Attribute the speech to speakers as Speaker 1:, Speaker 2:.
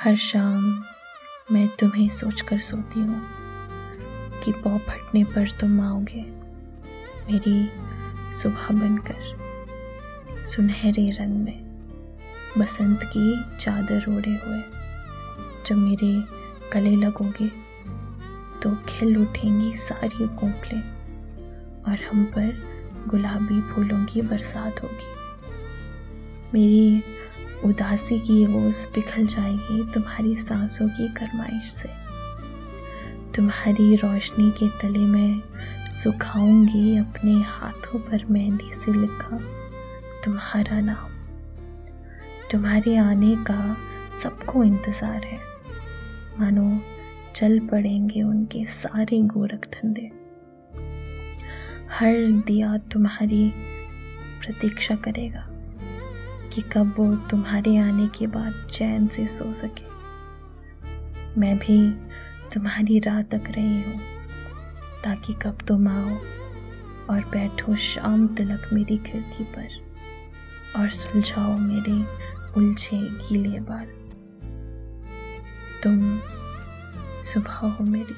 Speaker 1: हर शाम मैं तुम्हें सोचकर सोती हूँ कि पौ फटने पर तुम आओगे, मेरी सुबह बनकर। सुनहरे रंग में बसंत की चादर ओढ़े हुए। जब मेरे गले लगोगे तो खिल उठेंगी सारी कोपलें और हम पर गुलाबी फूलों की बरसात होगी। मेरी उदासी की ओस पिघल जाएगी तुम्हारी सांसों की गरमाइश से। तुम्हारी रोशनी के तले में सुखाऊँगी अपने हाथों पर मेहंदी से लिखा तुम्हारा नाम। तुम्हारे आने का सबको इंतज़ार है। मानो चल पड़ेंगे उनके सारे गोरख धंधे। हर दिया तुम्हारी प्रतीक्षा करेगा। कि कब वो तुम्हारे आने के बाद चैन से सो सके। मैं भी तुम्हारी राह तक रही हूँ, ताकि कब तुम आओ और बैठो शाम तिलक मेरी खिड़की पर और सुलझाओ मेरे उलझे गीले बाल। तुम सुबह हो मेरी।